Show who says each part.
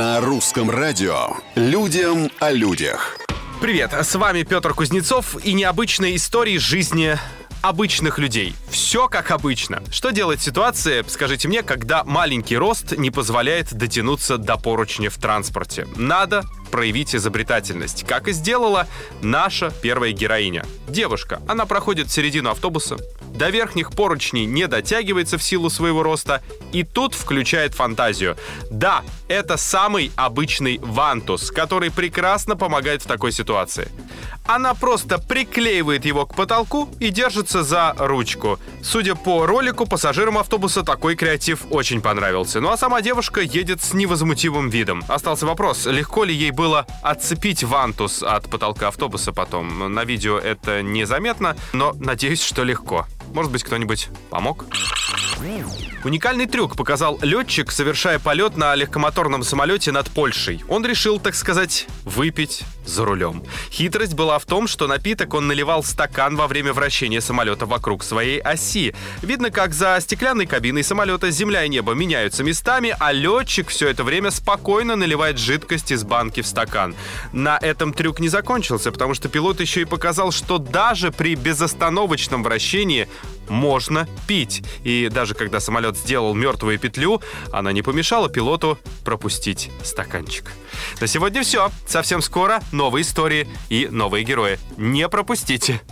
Speaker 1: На русском радио «Людям о людях».
Speaker 2: Привет, с вами Петр Кузнецов и необычные истории жизни обычных людей. Все как обычно. Что делать в ситуации, скажите мне, когда маленький рост не позволяет дотянуться до поручня в транспорте? Надо проявить изобретательность, как и сделала наша первая героиня. Девушка, она проходит середину автобуса, до верхних поручней не дотягивается в силу своего роста, и тут включает фантазию. Да, это самый обычный вантус, который прекрасно помогает в такой ситуации. Она просто приклеивает его к потолку и держится за ручку. Судя по ролику, пассажирам автобуса такой креатив очень понравился. Ну а сама девушка едет с невозмутимым видом. Остался вопрос, легко ли ей было отцепить вантус от потолка автобуса потом. На видео это незаметно, но надеюсь, что легко. Может быть, кто-нибудь помог? Уникальный трюк показал летчик, совершая полет на легкомоторном самолете над Польшей. Он решил, так сказать, выпить за рулем. Хитрость была в том, что напиток он наливал стакан во время вращения самолета вокруг своей оси. Видно, как за стеклянной кабиной самолета земля и небо меняются местами, а летчик все это время спокойно наливает жидкость из банки в стакан. На этом трюк не закончился, потому что пилот еще и показал, что даже при безостановочном вращении можно пить. И даже когда самолет сделал мертвую петлю, она не помешала пилоту пропустить стаканчик. На сегодня все. Совсем скоро новые истории и новые герои. Не пропустите.